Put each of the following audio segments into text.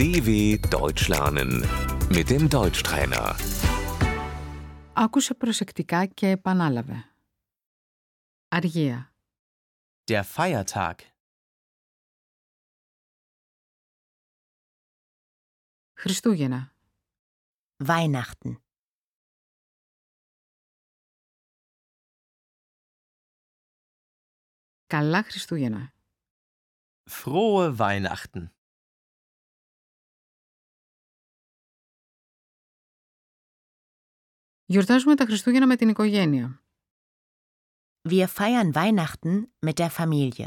DW Deutsch lernen mit dem Deutschtrainer. Άκουσε προσεκτικά και επανάλαβε. Αργία. Der Feiertag. Χριστούγεννα. Weihnachten. Καλά Χριστούγεννα. Frohe Weihnachten. Γιορτάζουμε τα Χριστούγεννα με την οικογένεια. Wir feiern Weihnachten mit der Familie.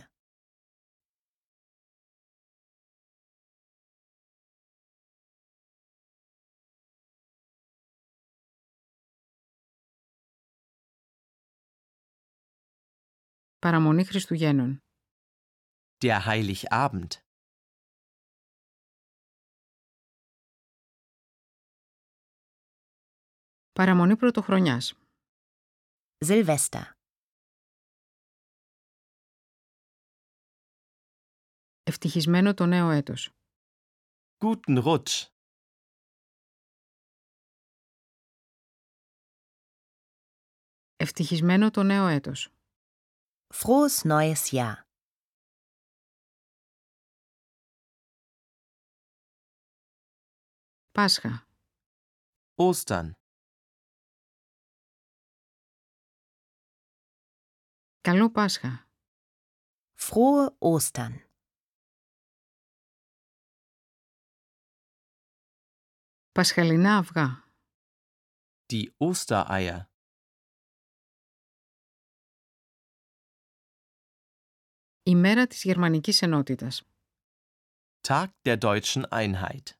Παραμονή Χριστουγέννων. Der Heiligabend. Παραμονή Πρωτοχρονιάς. Silvester. Ευτυχισμένο το νέο έτος. Guten Rutsch. Ευτυχισμένο το νέο έτος. Frohes neues Jahr. Πάσχα. Ostern. Καλό Πάσχα. Frohe Ostern. Πασχαλινά αυγά. Die Ostereier. Η μέρα της Γερμανικής Ενότητας. Tag der deutschen Einheit.